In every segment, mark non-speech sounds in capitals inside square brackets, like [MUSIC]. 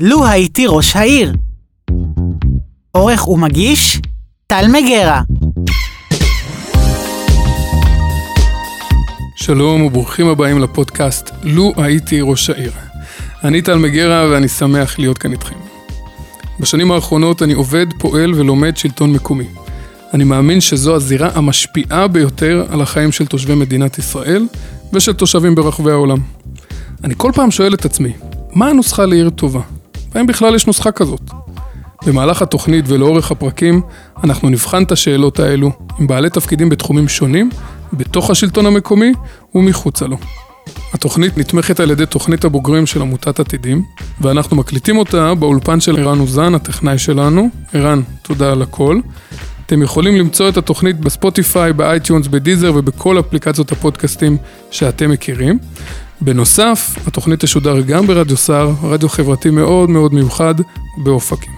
לו הייתי ראש העיר. עורך ומגיש, טל מגרה. שלום וברוכים הבאים לפודקאסט לו הייתי ראש העיר. אני טל מגרה ואני שמח להיות כאן איתכם. בשנים האחרונות אני עובד, פועל ולומד שלטון מקומי. אני מאמין שזו הזירה המשפיעה ביותר על החיים של תושבי מדינת ישראל ושל תושבים ברחבי העולם. אני כל פעם שואל את עצמי, מה הנוסחה לעיר טובה? והאם בכלל יש נוסחה כזאת? במהלך התוכנית ולאורך הפרקים, אנחנו נבחן את השאלות האלו עם בעלי תפקידים בתחומים שונים, בתוך השלטון המקומי ומחוצה לו. התוכנית נתמכת על ידי תוכנית הבוגרים של עמותת עתידים, ואנחנו מקליטים אותה באולפן של ערן אוזן, הטכנאי שלנו. ערן, תודה על הכל. אתם יכולים למצוא את התוכנית ב Spotify, ב iTunes, ב Deezer ובכל אפליקציות הפודקאסטים שאתם מכירים. בנוסף, התוכנית תשודר גם ברדיו סער, רדיו חברתי מאוד מאוד מיוחד באופקים.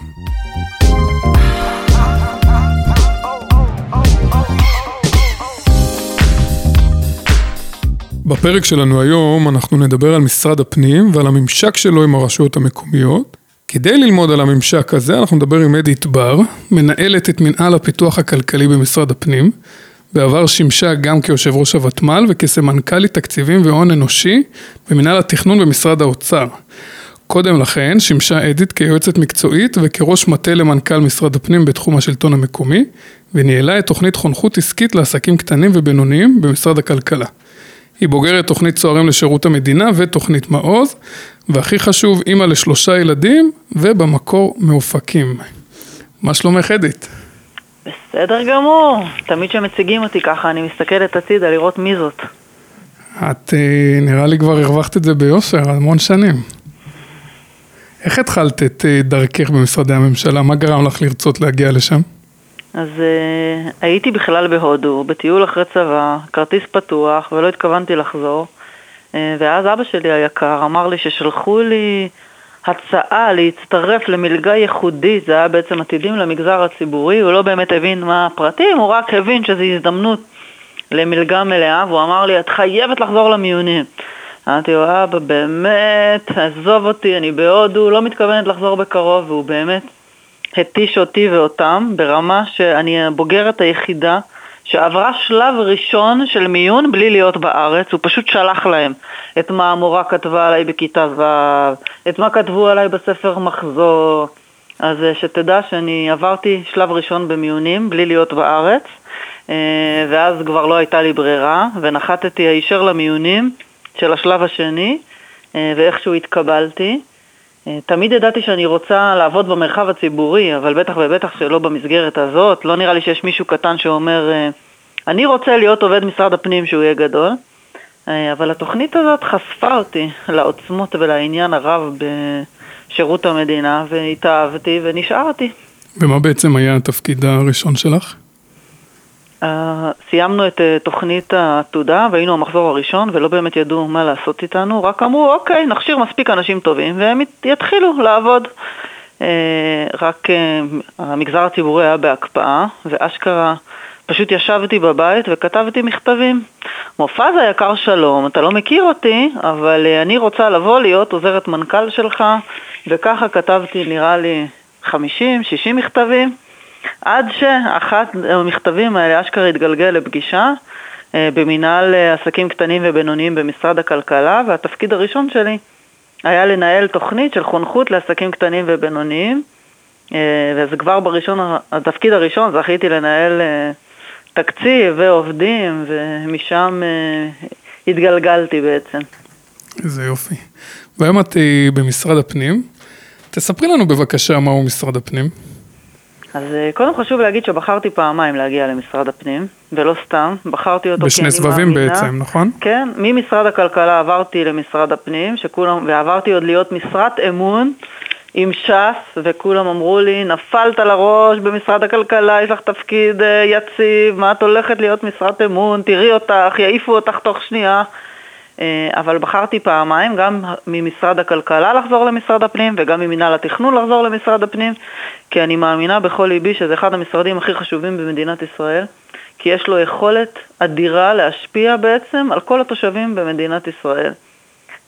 בפרק שלנו היום אנחנו נדבר על משרד הפנים ועל הממשק שלו עם הרשויות המקומיות. כדי ללמוד על הממשק הזה אנחנו נדבר עם אדית בר, מנהלת את מנהל הפיתוח הכלכלי במשרד הפנים. בעבר שימשה גם כיושב ראש הוותמ"ל וכסמנכ"לית תקציבים והון אנושי במנהל התכנון במשרד האוצר. קודם לכן שימשה אדית כיועצת מקצועית וכראש מטה למנכ"ל משרד הפנים בתחום השלטון המקומי וניהלה את תוכנית חונכות עסקית לעסקים קטנים ובינוניים במשרד הכלכלה. היא בוגרת תוכנית צוערים לשירות המדינה ותוכנית מעוז, והכי חשוב, אימא לשלושה ילדים, ובמקור מאופקים. מה שלומך אדית? בסדר גמור, תמיד כשמציגים אותי ככה אני מסתכלת הצידה לראות מי זאת. את אה, נראה לי כבר הרווחת את זה ביושר המון שנים. איך התחלת את אה, דרכך במשרדי הממשלה? מה גרם לך לרצות להגיע לשם? אז uh, הייתי בכלל בהודו, בטיול אחרי צבא, כרטיס פתוח, ולא התכוונתי לחזור. Uh, ואז אבא שלי היקר אמר לי ששלחו לי הצעה להצטרף למלגה ייחודית, זה היה בעצם עתידים למגזר הציבורי, הוא לא באמת הבין מה הפרטים, הוא רק הבין שזו הזדמנות למלגה מלאה, והוא אמר לי, את חייבת לחזור למיונים. אמרתי לו, אבא, באמת, עזוב אותי, אני בהודו, לא מתכוונת לחזור בקרוב, והוא באמת התיש אותי ואותם ברמה שאני הבוגרת היחידה שעברה שלב ראשון של מיון בלי להיות בארץ, הוא פשוט שלח להם את מה המורה כתבה עליי בכיתה ו', את מה כתבו עליי בספר מחזור, אז אה, שתדע שאני עברתי שלב ראשון במיונים בלי להיות בארץ, אה, ואז כבר לא הייתה לי ברירה, ונחתתי הישר למיונים של השלב השני, אה, ואיכשהו התקבלתי. תמיד ידעתי שאני רוצה לעבוד במרחב הציבורי, אבל בטח ובטח שלא במסגרת הזאת. לא נראה לי שיש מישהו קטן שאומר, אני רוצה להיות עובד משרד הפנים שהוא יהיה גדול, אבל התוכנית הזאת חשפה אותי לעוצמות ולעניין הרב בשירות המדינה, והתאהבתי ונשארתי. ומה בעצם היה התפקיד הראשון שלך? Uh, סיימנו את uh, תוכנית העתודה והיינו המחזור הראשון ולא באמת ידעו מה לעשות איתנו, רק אמרו אוקיי, נכשיר מספיק אנשים טובים והם יתחילו לעבוד. Uh, רק המגזר הציבורי היה בהקפאה ואשכרה פשוט ישבתי בבית וכתבתי מכתבים. מופז היקר שלום, אתה לא מכיר אותי, אבל אני רוצה לבוא להיות עוזרת מנכ"ל שלך וככה כתבתי נראה לי 50-60 מכתבים. עד שאחת המכתבים האלה אשכרה התגלגל לפגישה אה, במנהל אה, עסקים קטנים ובינוניים במשרד הכלכלה, והתפקיד הראשון שלי היה לנהל תוכנית של חונכות לעסקים קטנים ובינוניים, אה, וזה כבר בראשון, התפקיד הראשון זכיתי לנהל תקציב ועובדים, ומשם התגלגלתי בעצם. איזה יופי. והיום את במשרד הפנים. תספרי לנו בבקשה מהו משרד הפנים. אז אה, קודם חשוב להגיד שבחרתי פעמיים להגיע למשרד הפנים, ולא סתם, בחרתי אותו בשני סבבים בעצם, נכון? כן, ממשרד הכלכלה עברתי למשרד הפנים, שכולם, ועברתי עוד להיות משרת אמון עם ש"ס, וכולם אמרו לי, נפלת לראש במשרד הכלכלה, יש לך תפקיד אה, יציב, מה את הולכת להיות משרת אמון, תראי אותך, יעיפו אותך תוך שנייה. אה, אבל בחרתי פעמיים, גם ממשרד הכלכלה לחזור למשרד הפנים וגם ממנהל התכנון לחזור למשרד הפנים, כי אני מאמינה בכל ליבי שזה אחד המשרדים הכי חשובים במדינת ישראל, כי יש לו יכולת אדירה להשפיע בעצם על כל התושבים במדינת ישראל.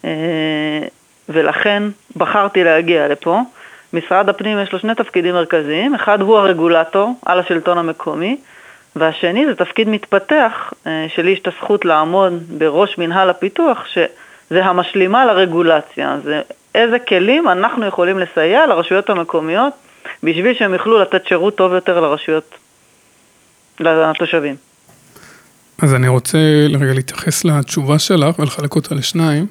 אה, ולכן בחרתי להגיע לפה. משרד הפנים יש לו שני תפקידים מרכזיים, אחד הוא הרגולטור על השלטון המקומי, והשני זה תפקיד מתפתח, אה, שלי יש את הזכות לעמוד בראש מנהל הפיתוח, שזה המשלימה לרגולציה, זה איזה כלים אנחנו יכולים לסייע לרשויות המקומיות בשביל שהם יוכלו לתת שירות טוב יותר לרשויות, לתושבים. אז אני רוצה לרגע להתייחס לתשובה שלך ולחלק אותה לשניים.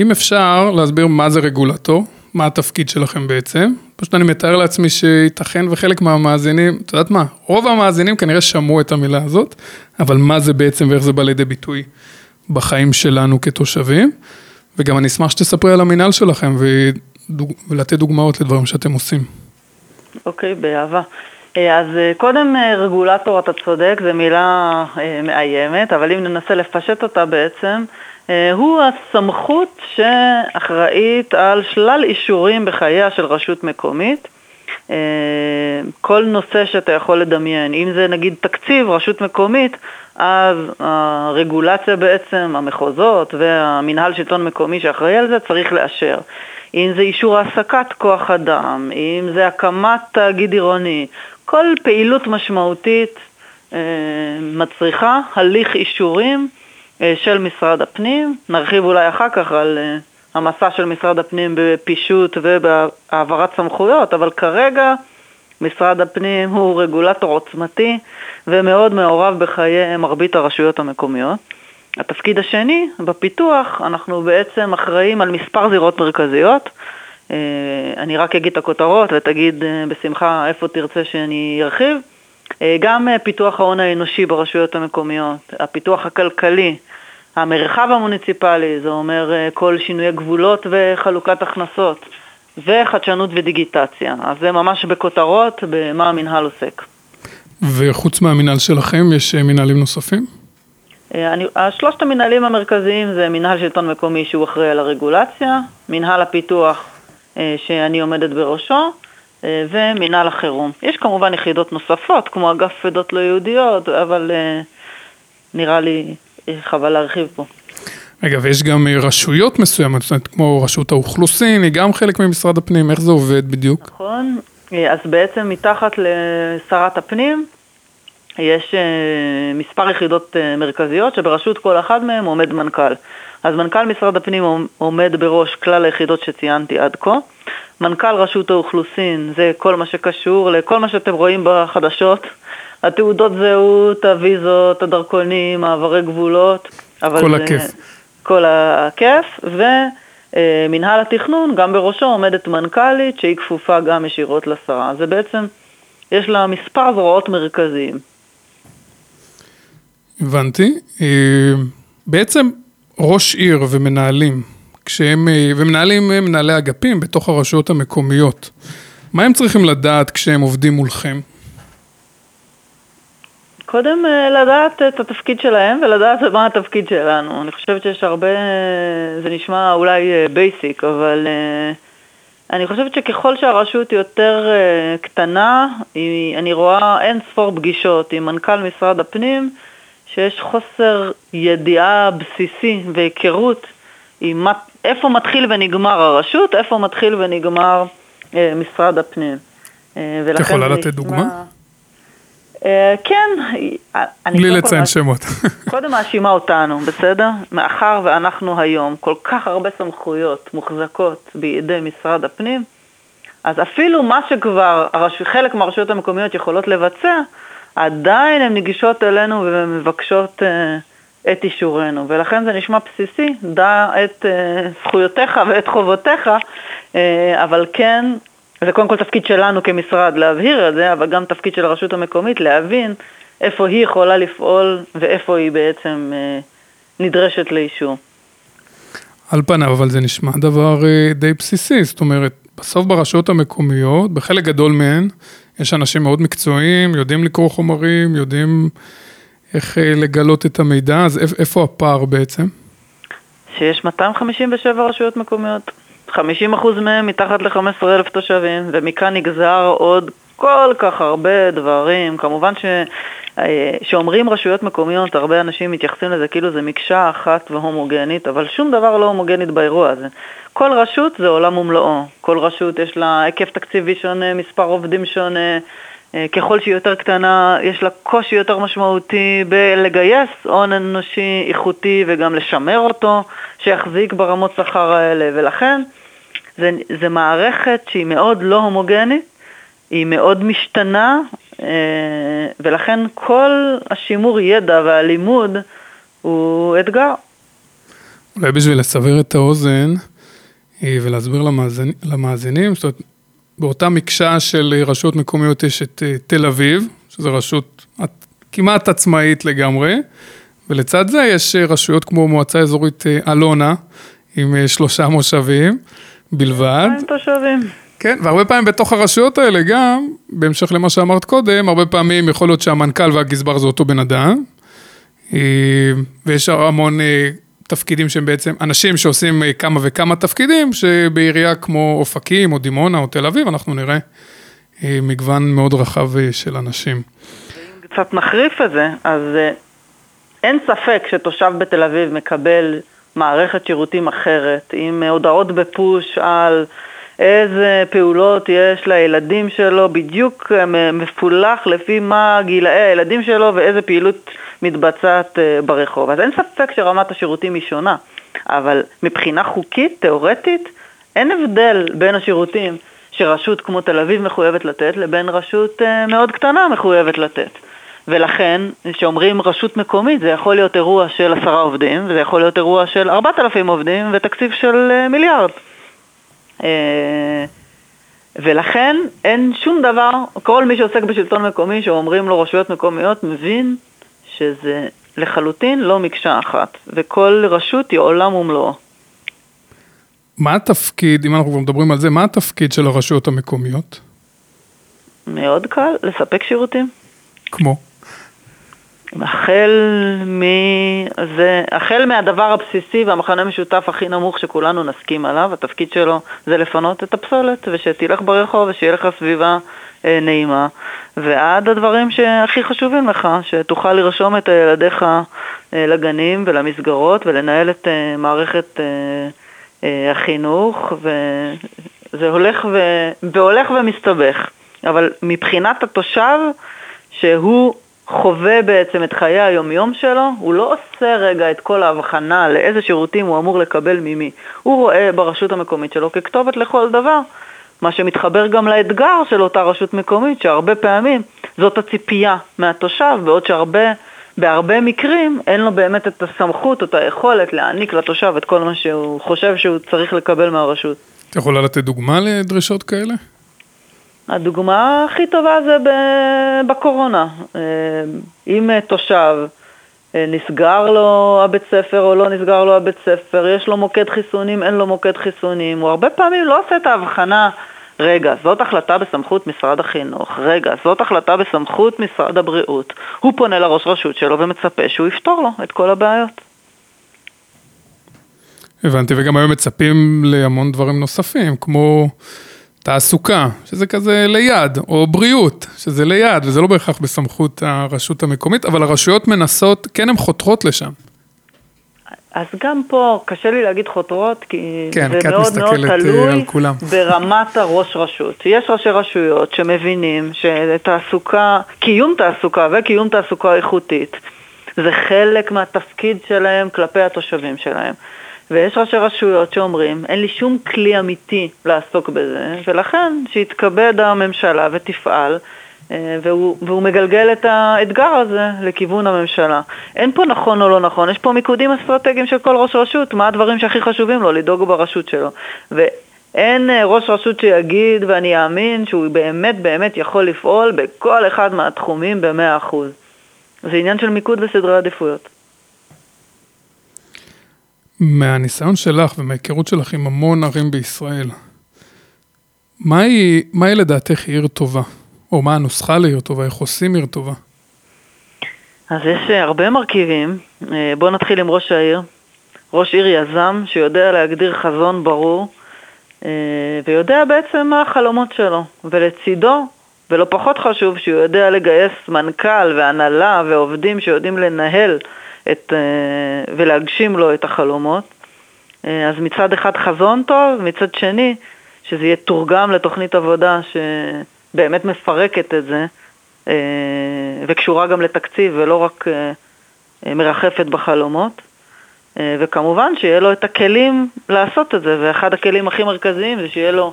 אם אפשר להסביר מה זה רגולטור, מה התפקיד שלכם בעצם, פשוט אני מתאר לעצמי שייתכן וחלק מהמאזינים, את יודעת מה, רוב המאזינים כנראה שמעו את המילה הזאת, אבל מה זה בעצם ואיך זה בא לידי ביטוי בחיים שלנו כתושבים, וגם אני אשמח שתספרי על המינהל שלכם ודוג... ולתת דוגמאות לדברים שאתם עושים. אוקיי, okay, באהבה. אה, אז אה, קודם אה, רגולטור, אתה צודק, זו מילה מאיימת, אבל אם ננסה לפשט אותה בעצם, הוא הסמכות שאחראית על שלל אישורים בחייה של רשות מקומית. כל נושא שאתה יכול לדמיין, אם זה נגיד תקציב רשות מקומית, אז הרגולציה בעצם, המחוזות והמינהל שלטון מקומי שאחראי על זה צריך לאשר. אם זה אישור העסקת כוח אדם, אם זה הקמת תאגיד עירוני, כל פעילות משמעותית אה, מצריכה הליך אישורים אה, של משרד הפנים. נרחיב אולי אחר כך על אה, המסע של משרד הפנים בפישוט ובהעברת סמכויות, אבל כרגע משרד הפנים הוא רגולטור עוצמתי ומאוד מעורב בחיי מרבית הרשויות המקומיות. התפקיד השני, בפיתוח, אנחנו בעצם אחראים על מספר זירות מרכזיות. אה, אני רק אגיד את הכותרות ותגיד אה, בשמחה איפה תרצה שאני ארחיב. אה, גם פיתוח ההון האנושי ברשויות המקומיות, הפיתוח הכלכלי, המרחב המוניציפלי, זה אומר כל שינויי גבולות וחלוקת הכנסות, וחדשנות ודיגיטציה. אז זה ממש בכותרות במה המינהל עוסק. וחוץ מהמינהל שלכם, יש מנהלים נוספים? אה, אני, שלושת המנהלים המרכזיים זה מנהל שלטון מקומי שהוא אחראי על הרגולציה, מנהל הפיתוח אה, שאני עומדת בראשו אה, ומנהל החירום. יש כמובן יחידות נוספות כמו אגף עדות לא יהודיות, אבל נראה לי חבל להרחיב פה. רגע, ויש גם רשויות מסוימות, זאת אומרת, כמו רשות האוכלוסין, היא גם חלק ממשרד הפנים, איך זה עובד בדיוק? נכון, אז בעצם מתחת לשרת הפנים יש מספר יחידות מרכזיות שבראשות כל אחד מהם עומד מנכ"ל. אז מנכ"ל משרד הפנים עומד בראש כלל היחידות שציינתי עד כה. מנכ"ל רשות האוכלוסין זה כל מה שקשור לכל מה שאתם רואים בחדשות, התעודות זהות, הוויזות, הדרכונים, מעברי גבולות. כל הכיף. כל הכיף, ומנהל התכנון, גם בראשו עומדת מנכ"לית שהיא כפופה גם ישירות לשרה. זה בעצם, יש לה מספר זרועות מרכזיים. הבנתי. אה, בעצם ראש עיר ומנהלים, כשהם, אה, ומנהלים אה, מנהלי אגפים בתוך הרשויות המקומיות, מה הם צריכים לדעת כשהם עובדים מולכם? קודם לדעת את התפקיד שלהם ולדעת מה התפקיד שלנו. אני חושבת שיש הרבה, זה נשמע אולי בייסיק, אבל אני חושבת שככל שהרשות יותר קטנה, אני רואה אין ספור פגישות עם מנכ"ל משרד הפנים, שיש חוסר ידיעה בסיסי והיכרות עם מה, איפה מתחיל ונגמר הרשות, איפה מתחיל ונגמר אה, משרד הפנים. אה, את יכולה לתת דוגמה? אה, כן, אני בלי לציין שמות. [LAUGHS] קודם מאשימה אותנו, בסדר? מאחר ואנחנו היום כל כך הרבה סמכויות מוחזקות בידי משרד הפנים, אז אפילו מה שכבר הרש... חלק מהרשויות המקומיות יכולות לבצע, עדיין הן נגישות אלינו ומבקשות uh, את אישורנו, ולכן זה נשמע בסיסי, דע את uh, זכויותיך ואת חובותיך, uh, אבל כן, זה קודם כל תפקיד שלנו כמשרד להבהיר את זה, אבל גם תפקיד של הרשות המקומית להבין איפה היא יכולה לפעול ואיפה היא בעצם uh, נדרשת לאישור. על פניו, אבל זה נשמע דבר uh, די בסיסי, זאת אומרת, בסוף ברשויות המקומיות, בחלק גדול מהן, יש אנשים מאוד מקצועיים, יודעים לקרוא חומרים, יודעים איך אה, לגלות את המידע, אז איפה הפער בעצם? שיש 257 רשויות מקומיות, 50% מהם מתחת ל-15,000 תושבים, ומכאן נגזר עוד כל כך הרבה דברים, כמובן ש... כשאומרים רשויות מקומיות, הרבה אנשים מתייחסים לזה כאילו זה מקשה אחת והומוגנית, אבל שום דבר לא הומוגנית באירוע הזה. כל רשות זה עולם ומלואו. כל רשות יש לה היקף תקציבי שונה, מספר עובדים שונה. ככל שהיא יותר קטנה, יש לה קושי יותר משמעותי בלגייס הון אנושי איכותי וגם לשמר אותו, שיחזיק ברמות שכר האלה, ולכן זה, זה מערכת שהיא מאוד לא הומוגנית, היא מאוד משתנה, ולכן כל השימור ידע והלימוד הוא אתגר. אולי בשביל לסבר את האוזן ולהסביר למאזינים, למאזינים, זאת אומרת, באותה מקשה של רשויות מקומיות יש את תל אביב, שזו רשות כמעט עצמאית לגמרי, ולצד זה יש רשויות כמו מועצה אזורית אלונה, עם שלושה מושבים בלבד. תושבים. כן, והרבה פעמים בתוך הרשויות האלה גם, בהמשך למה שאמרת קודם, הרבה פעמים יכול להיות שהמנכ"ל והגזבר זה אותו בן אדם, ויש המון תפקידים שהם בעצם, אנשים שעושים כמה וכמה תפקידים, שבעירייה כמו אופקים או דימונה או תל אביב, אנחנו נראה מגוון מאוד רחב של אנשים. קצת נחריף את זה, אז אין ספק שתושב בתל אביב מקבל מערכת שירותים אחרת, עם הודעות בפוש על איזה פעולות יש לילדים שלו, בדיוק מפולח לפי מה גילאי הילדים שלו ואיזה פעילות מתבצעת ברחוב. אז אין ספק שרמת השירותים היא שונה, אבל מבחינה חוקית, תיאורטית, אין הבדל בין השירותים שרשות כמו תל אביב מחויבת לתת לבין רשות מאוד קטנה מחויבת לתת. ולכן, כשאומרים רשות מקומית, זה יכול להיות אירוע של עשרה עובדים, וזה יכול להיות אירוע של ארבעת אלפים עובדים ותקציב של מיליארד. ולכן אין שום דבר, כל מי שעוסק בשלטון מקומי שאומרים לו רשויות מקומיות מבין שזה לחלוטין לא מקשה אחת, וכל רשות היא עולם ומלואו. מה התפקיד, אם אנחנו כבר מדברים על זה, מה התפקיד של הרשויות המקומיות? מאוד קל, לספק שירותים. כמו? החל, מזה, החל מהדבר הבסיסי והמחנה המשותף הכי נמוך שכולנו נסכים עליו, התפקיד שלו זה לפנות את הפסולת ושתלך ברחוב ושיהיה לך סביבה אה, נעימה. ועד הדברים שהכי חשובים לך, שתוכל לרשום את ילדיך אה, לגנים ולמסגרות ולנהל את אה, מערכת אה, אה, החינוך וזה הולך, ו... והולך ומסתבך, אבל מבחינת התושב שהוא חווה בעצם את חיי היומיום שלו, הוא לא עושה רגע את כל ההבחנה לאיזה שירותים הוא אמור לקבל ממי. הוא רואה ברשות המקומית שלו ככתובת לכל דבר, מה שמתחבר גם לאתגר של אותה רשות מקומית, שהרבה פעמים זאת הציפייה מהתושב, בעוד שהרבה, בהרבה מקרים אין לו באמת את הסמכות או את היכולת להעניק לתושב את כל מה שהוא חושב שהוא צריך לקבל מהרשות. את יכולה לתת דוגמה לדרישות כאלה? הדוגמה הכי טובה זה בקורונה. אם תושב נסגר לו הבית ספר או לא נסגר לו הבית ספר, יש לו מוקד חיסונים, אין לו מוקד חיסונים, הוא הרבה פעמים לא עושה את ההבחנה, רגע, זאת החלטה בסמכות משרד החינוך, רגע, זאת החלטה בסמכות משרד הבריאות. הוא פונה לראש רשות שלו ומצפה שהוא יפתור לו את כל הבעיות. הבנתי, וגם היום מצפים להמון דברים נוספים, כמו... תעסוקה, שזה כזה ליד, או בריאות, שזה ליד, וזה לא בהכרח בסמכות הרשות המקומית, אבל הרשויות מנסות, כן הן חותרות לשם. אז גם פה קשה לי להגיד חותרות, כי כן, זה כי מאוד מאוד אה, תלוי [LAUGHS] ברמת הראש רשות. יש ראשי רשויות שמבינים שתעסוקה, קיום תעסוקה וקיום תעסוקה איכותית, זה חלק מהתפקיד שלהם כלפי התושבים שלהם. ויש ראשי רשויות שאומרים, אין לי שום כלי אמיתי לעסוק בזה, ולכן שיתכבד הממשלה ותפעל, והוא, והוא מגלגל את האתגר הזה לכיוון הממשלה. אין פה נכון או לא נכון, יש פה מיקודים אסטרטגיים של כל ראש רשות, מה הדברים שהכי חשובים לו, לדאוג ברשות שלו. ואין ראש רשות שיגיד ואני אאמין שהוא באמת באמת יכול לפעול בכל אחד מהתחומים במאה אחוז. זה עניין של מיקוד וסדרי עדיפויות. מהניסיון שלך ומההיכרות שלך עם המון ערים בישראל, מהי, מהי לדעתך עיר טובה? או מה הנוסחה לעיר טובה? איך עושים עיר טובה? אז יש הרבה מרכיבים. בואו נתחיל עם ראש העיר. ראש עיר יזם שיודע להגדיר חזון ברור ויודע בעצם מה החלומות שלו, ולצידו ולא פחות חשוב שהוא יודע לגייס מנכ"ל והנהלה ועובדים שיודעים לנהל את, אה, ולהגשים לו את החלומות. אה, אז מצד אחד חזון טוב, מצד שני שזה יהיה תורגם לתוכנית עבודה שבאמת מפרקת את זה אה, וקשורה גם לתקציב ולא רק מרחפת בחלומות. וכמובן שיהיה לו את הכלים לעשות את זה, ואחד הכלים הכי מרכזיים זה שיהיה לו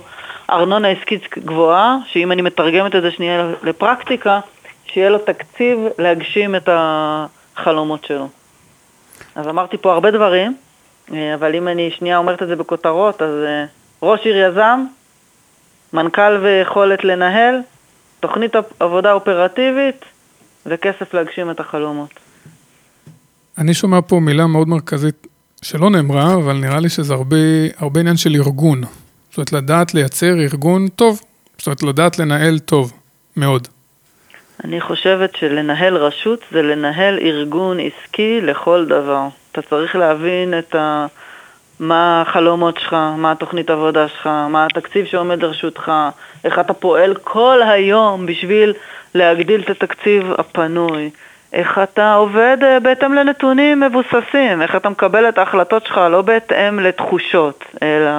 ארנונה עסקית גבוהה, שאם אני מתרגמת את זה שנייה לפרקטיקה, שיהיה לו תקציב להגשים את החלומות שלו. אז אמרתי פה הרבה דברים, אה, אבל אם אני שנייה אומרת את זה בכותרות, אז אה, ראש עיר יזם, מנכ"ל ויכולת לנהל, תוכנית עבודה אופרטיבית וכסף להגשים את החלומות. אני שומע פה מילה מאוד מרכזית שלא נאמרה, אבל נראה לי שזה הרבה, הרבה עניין של ארגון. זאת אומרת, לדעת לייצר ארגון טוב. זאת אומרת, לדעת לנהל טוב, מאוד. אני חושבת שלנהל רשות זה לנהל ארגון עסקי לכל דבר. אתה צריך להבין את ה... מה החלומות שלך, מה התוכנית עבודה שלך, מה התקציב שעומד לרשותך, איך אתה פועל כל היום בשביל להגדיל את התקציב הפנוי, איך אתה עובד אה, בהתאם לנתונים מבוססים, איך אתה מקבל את ההחלטות שלך לא בהתאם לתחושות, אלא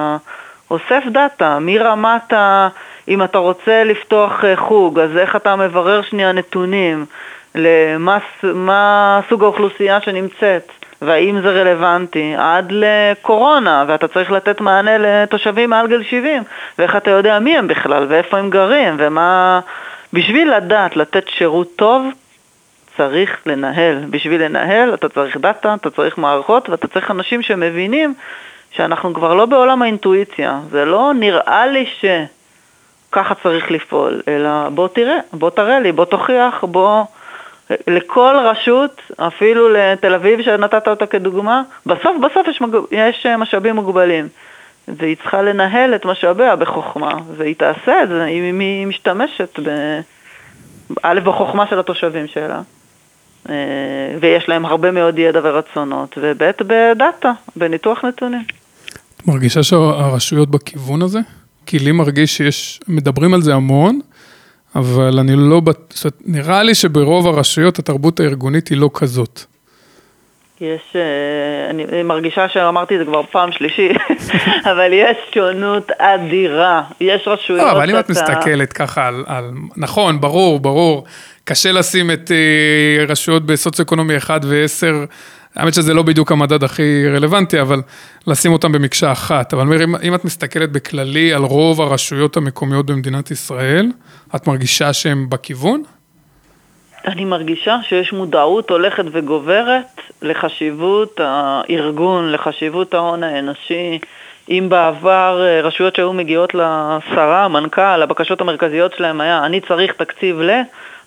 אוסף דאטה, מרמת ה... אם אתה רוצה לפתוח אה, חוג, אז איך אתה מברר שנייה נתונים, למה מה סוג האוכלוסייה שנמצאת, והאם זה רלוונטי, עד לקורונה, ואתה צריך לתת מענה לתושבים מעל גיל 70, ואיך אתה יודע מי הם בכלל, ואיפה הם גרים, ומה... בשביל לדעת לתת שירות טוב, צריך לנהל. בשביל לנהל אתה צריך דאטה, אתה צריך מערכות, ואתה צריך אנשים שמבינים שאנחנו כבר לא בעולם האינטואיציה. זה לא נראה לי שככה צריך לפעול, אלא בוא תראה, בוא תראה לי, בוא תוכיח, בוא... לכל רשות, אפילו לתל אביב שנתת אותה כדוגמה, בסוף בסוף יש, מג... יש משאבים מוגבלים. והיא צריכה לנהל את משאביה בחוכמה, והיא תעשה את זה אם היא משתמשת ב... א', בחוכמה של התושבים שלה, אה, ויש להם הרבה מאוד ידע ורצונות, וב', בדאטה, בניתוח נתונים. את מרגישה שהרשויות בכיוון הזה? כי לי מרגיש שיש, מדברים על זה המון, אבל אני לא, זאת אומרת, נראה לי שברוב הרשויות התרבות הארגונית היא לא כזאת. יש, אה, אני מרגישה שאמרתי את זה כבר פעם שלישית, [LAUGHS] אבל יש שונות אדירה. יש רשויות שאתה... לא, אבל אם את מסתכלת ככה על, על... נכון, ברור, ברור. קשה לשים את אה, רשויות בסוציו-אקונומי 1 ו-10 האמת שזה לא בדיוק המדד הכי רלוונטי, אבל לשים אותם במקשה אחת. אבל אם, אם את מסתכלת בכללי על רוב הרשויות המקומיות במדינת ישראל, את מרגישה שהן בכיוון? אני מרגישה שיש מודעות הולכת וגוברת לחשיבות הארגון, לחשיבות ההון האנושי. אם בעבר אה, רשויות שהיו מגיעות לשרה, המנכ"ל, הבקשות המרכזיות שלהם היה אני צריך תקציב ל...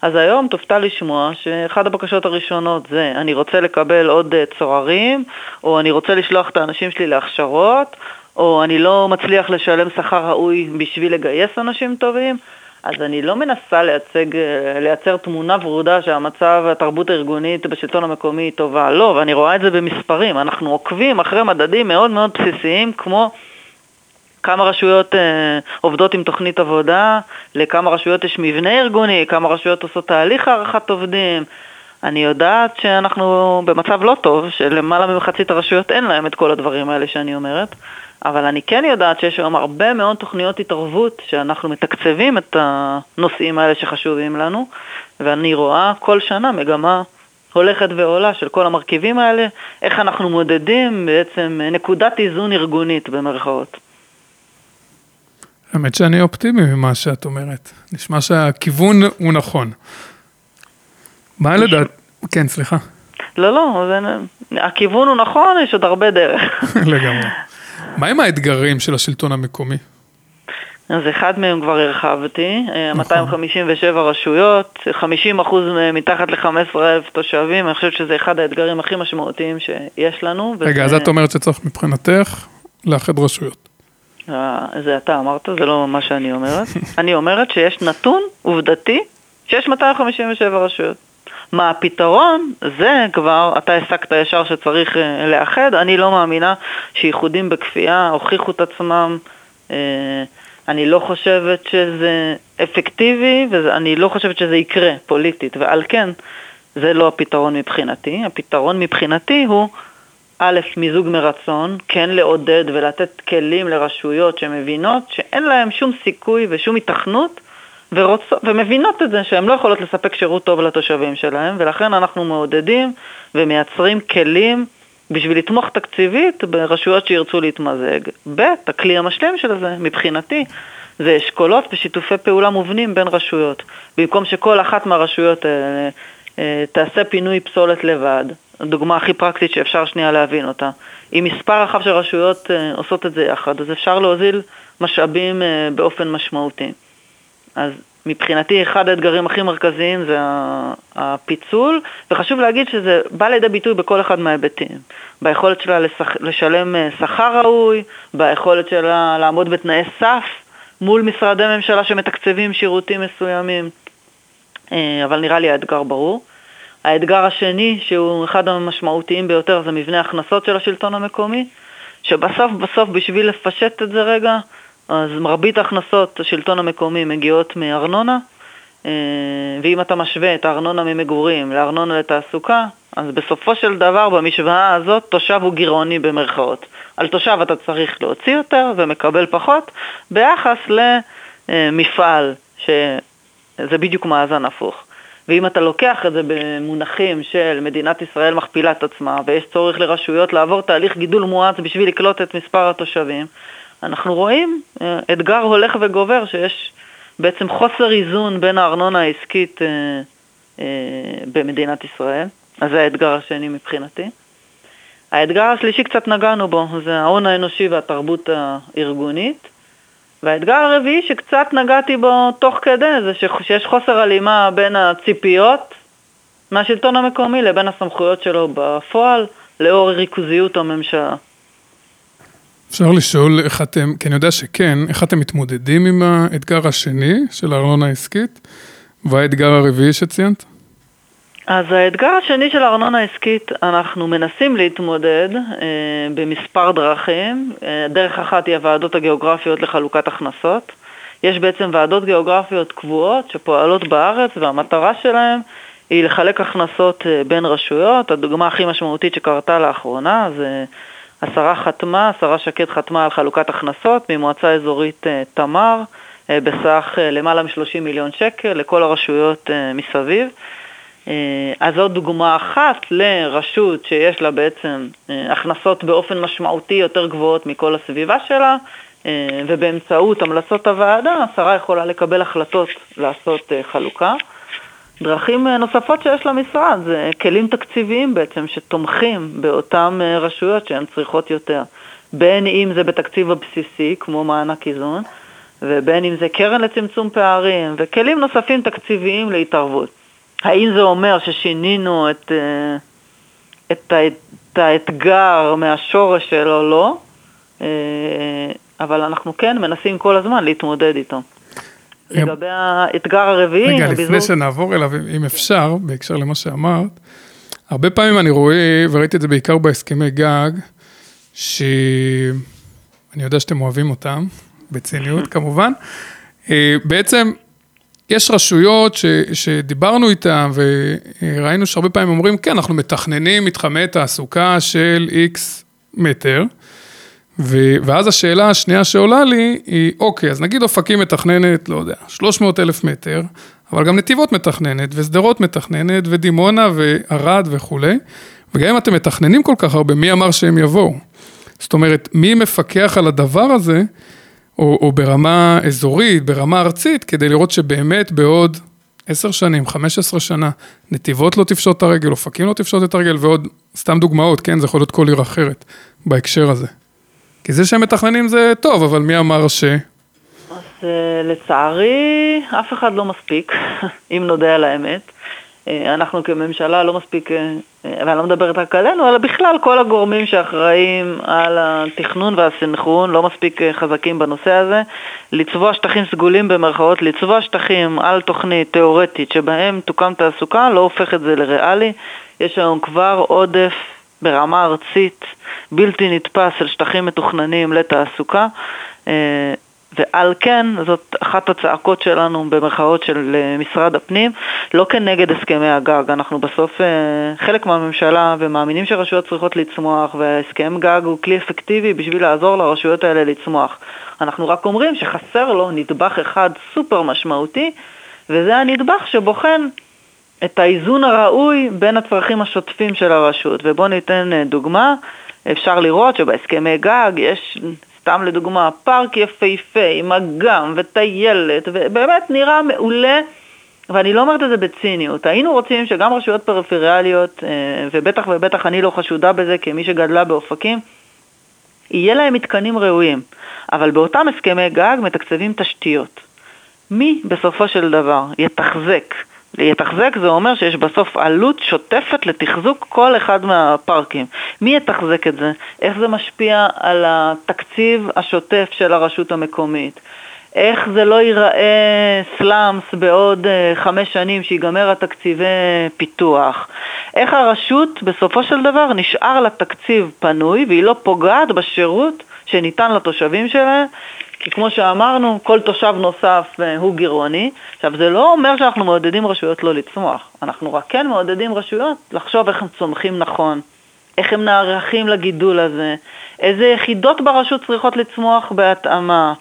אז היום תופתע לשמוע שאחד הבקשות הראשונות זה אני רוצה לקבל עוד אה, צוערים, או אני רוצה לשלוח את האנשים שלי להכשרות, או אני לא מצליח לשלם שכר ראוי בשביל לגייס אנשים טובים. אז אני לא מנסה לייצג, אה, לייצר תמונה ורודה שהמצב, התרבות הארגונית בשלטון המקומי היא טובה. לא, ואני רואה את זה במספרים. אנחנו עוקבים אחרי מדדים מאוד מאוד בסיסיים כמו כמה רשויות אה, עובדות עם תוכנית עבודה, לכמה רשויות יש מבנה ארגוני, כמה רשויות עושות תהליך הערכת עובדים. אני יודעת שאנחנו במצב לא טוב, שלמעלה ממחצית הרשויות אין להם את כל הדברים האלה שאני אומרת, אבל אני כן יודעת שיש היום הרבה מאוד תוכניות התערבות שאנחנו מתקצבים את הנושאים האלה שחשובים לנו, ואני רואה כל שנה מגמה הולכת ועולה של כל המרכיבים האלה, איך אנחנו מודדים בעצם נקודת איזון ארגונית במרכאות. האמת שאני אופטימי ממה שאת אומרת. נשמע שהכיוון הוא נכון. מה לדעת? כן, סליחה. לא, לא, זה... הכיוון הוא נכון, יש עוד הרבה דרך. [LAUGHS] לגמרי. מה עם האתגרים של השלטון המקומי? אז אחד מהם כבר הרחבתי, נכון. 257 רשויות, 50 אחוז מתחת ל-15,000 תושבים, אני חושבת שזה אחד האתגרים הכי משמעותיים שיש לנו. רגע, וזה... אז את אומרת שצריך מבחינתך לאחד רשויות. זה אתה אמרת, זה לא מה שאני אומרת. [LAUGHS] אני אומרת שיש נתון עובדתי שיש 257 רשויות. מה הפתרון? זה כבר, אתה הסקת ישר שצריך אה, לאחד, אני לא מאמינה שאיחודים בכפייה הוכיחו את עצמם. אה, אני לא חושבת שזה אפקטיבי, ואני לא חושבת שזה יקרה פוליטית, ועל כן זה לא הפתרון מבחינתי. הפתרון מבחינתי הוא א', מיזוג מרצון, כן לעודד ולתת כלים לרשויות שמבינות שאין להן שום סיכוי ושום התכנות ורוצות, ומבינות את זה שהן לא יכולות לספק שירות טוב לתושבים שלהן, ולכן אנחנו מעודדים ומייצרים כלים בשביל לתמוך תקציבית ברשויות שירצו להתמזג. ב', הכלי המשלים של זה, מבחינתי, זה אשכולות ושיתופי פעולה מובנים בין רשויות. במקום שכל אחת מהרשויות האלה אה, תעשה פינוי פסולת לבד, הדוגמה הכי פרקטית שאפשר שנייה להבין אותה. אם מספר רחב של רשויות אה, עושות את זה יחד, אז אפשר להוזיל משאבים אה, באופן משמעותי. אז מבחינתי אחד האתגרים הכי מרכזיים זה הפיצול, וחשוב להגיד שזה בא לידי ביטוי בכל אחד מההיבטים. ביכולת שלה לשח... לשלם אה, שכר ראוי, ביכולת שלה לעמוד בתנאי סף מול משרדי ממשלה שמתקצבים שירותים מסוימים, אבל נראה לי האתגר ברור. האתגר השני, שהוא אחד המשמעותיים ביותר, זה מבנה הכנסות של השלטון המקומי, שבסוף בסוף בשביל לפשט את זה רגע, אז מרבית הכנסות השלטון המקומי מגיעות מארנונה, אה, ואם אתה משווה את הארנונה ממגורים לארנונה לתעסוקה, אז בסופו של דבר במשוואה הזאת תושב הוא גירעוני במרכאות. על תושב אתה צריך להוציא יותר ומקבל פחות, ביחס למפעל, שזה בדיוק מאזן הפוך. ואם אתה לוקח את זה במונחים של מדינת ישראל מכפילה את עצמה ויש צורך לרשויות לעבור תהליך גידול מואץ בשביל לקלוט את מספר התושבים, אנחנו רואים אה, אתגר הולך וגובר שיש בעצם חוסר איזון בין הארנונה העסקית אה, אה, במדינת ישראל, אז זה האתגר השני מבחינתי. האתגר השלישי קצת נגענו בו, זה ההון האנושי והתרבות הארגונית. והאתגר הרביעי שקצת נגעתי בו תוך כדי זה שיש חוסר הלימה בין הציפיות מהשלטון המקומי לבין הסמכויות שלו בפועל לאור ריכוזיות הממשלה. אפשר לשאול איך אתם, כי אני יודע שכן, איך אתם מתמודדים עם האתגר השני של הארנונה העסקית והאתגר הרביעי שציינת? אז האתגר השני של הארנונה העסקית, אנחנו מנסים להתמודד אה, במספר דרכים. אה, דרך אחת היא הוועדות הגיאוגרפיות לחלוקת הכנסות. יש בעצם ועדות גיאוגרפיות קבועות שפועלות בארץ והמטרה שלהן היא לחלק הכנסות אה, בין רשויות. הדוגמה הכי משמעותית שקרתה לאחרונה זה השרה חתמה, השרה שקד חתמה על חלוקת הכנסות ממועצה אזורית אה, תמר אה, בסך אה, למעלה מ-30 מיליון שקל לכל הרשויות אה, מסביב. אה, אז זאת דוגמה אחת לרשות שיש לה בעצם אה, הכנסות באופן משמעותי יותר גבוהות מכל הסביבה שלה, אה, ובאמצעות המלצות הוועדה השרה יכולה לקבל החלטות לעשות חלוקה. דרכים נוספות שיש למשרד זה כלים תקציביים בעצם שתומכים באותן רשויות שהן צריכות יותר. בין אם זה בתקציב הבסיסי, כמו מענק איזון, ובין אם זה קרן לצמצום פערים, וכלים נוספים תקציביים להתערבות. האם זה אומר ששינינו את, אה, את, את האתגר מהשורש שלו? לא, אה, אבל אנחנו כן מנסים כל הזמן להתמודד איתו. לגבי האתגר הרביעי... רגע, לפני ביזור... שנעבור אליו, אם אפשר, בהקשר למה שאמרת, הרבה פעמים אני רואה, וראיתי את זה בעיקר בהסכמי גג, שאני יודע שאתם אוהבים אותם, בציניות [LAUGHS] כמובן, אה, בעצם יש רשויות ש, שדיברנו איתן וראינו שהרבה פעמים אומרים, כן, אנחנו מתכננים מתחמי תעסוקה של איקס מטר, ו, ואז השאלה השנייה שעולה לי היא, אוקיי, אז נגיד אופקים מתכננת, לא יודע, 300 אלף מטר, אבל גם נתיבות מתכננת, ושדרות מתכננת, ודימונה, וערד וכולי, וגם אם אתם מתכננים כל כך הרבה, מי אמר שהם יבואו? זאת אומרת, מי מפקח על הדבר הזה? או, או ברמה אזורית, ברמה ארצית, כדי לראות שבאמת בעוד עשר שנים, חמש עשרה שנה, נתיבות לא תפשוט את הרגל, אופקים לא תפשוט את הרגל, ועוד סתם דוגמאות, כן, זה יכול להיות כל עיר אחרת בהקשר הזה. כי זה שהם מתכננים זה טוב, אבל מי אמר ש... אז לצערי, אף אחד לא מספיק, [LAUGHS] אם נודה על האמת. אה, אנחנו כממשלה לא מספיק, אה, אה, ואני לא מדברת רק עלינו, אלא בכלל כל הגורמים שאחראים על התכנון והסנכרון לא מספיק חזקים בנושא הזה. לצבוע שטחים סגולים במרכאות, לצבוע שטחים על תוכנית תיאורטית שבהם תוקם תעסוקה לא הופך את זה לריאלי. יש היום כבר עודף ברמה ארצית בלתי נתפס של שטחים מתוכננים לתעסוקה. ועל כן זאת אחת הצעקות שלנו במרכאות של אה, משרד הפנים, לא כנגד הסכמי הגג, אנחנו בסוף חלק מהממשלה ומאמינים שרשויות צריכות לצמוח והסכם גג הוא כלי אפקטיבי בשביל לעזור לרשויות האלה לצמוח. אנחנו רק אומרים שחסר לו נדבך אחד סופר משמעותי וזה הנדבך שבוחן את האיזון הראוי בין הצרכים השוטפים של הרשות. ובואו ניתן דוגמה, אפשר לראות שבהסכמי גג יש סתם לדוגמה, פארק יפהפה עם אגם וטיילת, ובאמת נראה מעולה, ואני לא אומרת את זה בציניות. היינו רוצים שגם רשויות פריפריאליות, אה, ובטח ובטח אני לא חשודה בזה כמי שגדלה באופקים, יהיה להם מתקנים ראויים, אבל באותם הסכמי גג מתקצבים תשתיות. מי בסופו של דבר יתחזק יתחזק זה אומר שיש בסוף עלות שוטפת לתחזוק כל אחד מהפארקים. מי יתחזק את זה? איך זה משפיע על התקציב השוטף של הרשות המקומית? איך זה לא ייראה סלאמס בעוד uh, חמש שנים שיגמר התקציבי פיתוח? איך הרשות בסופו של דבר נשאר לה תקציב פנוי והיא לא פוגעת בשירות שניתן לתושבים שלהם כי כמו שאמרנו, כל תושב נוסף אה, הוא גירעוני. עכשיו, זה לא אומר שאנחנו מעודדים רשויות לא לצמוח, אנחנו רק כן מעודדים רשויות לחשוב איך הם צומחים נכון, איך הם נערכים לגידול הזה, איזה יחידות ברשות צריכות לצמוח בהתאמה.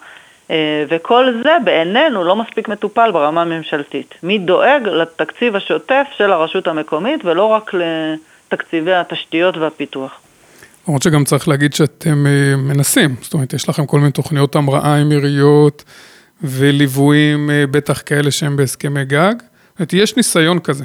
אה, וכל זה בעינינו לא מספיק מטופל ברמה הממשלתית. מי דואג לתקציב השוטף של הרשות המקומית ולא רק לתקציבי התשתיות והפיתוח. למרות שגם צריך להגיד שאתם אה, מנסים, זאת אומרת, יש לכם כל מיני תוכניות המראה עם עיריות וליוויים, אה, בטח כאלה שהם בהסכמי גג. זאת אומרת, יש ניסיון כזה.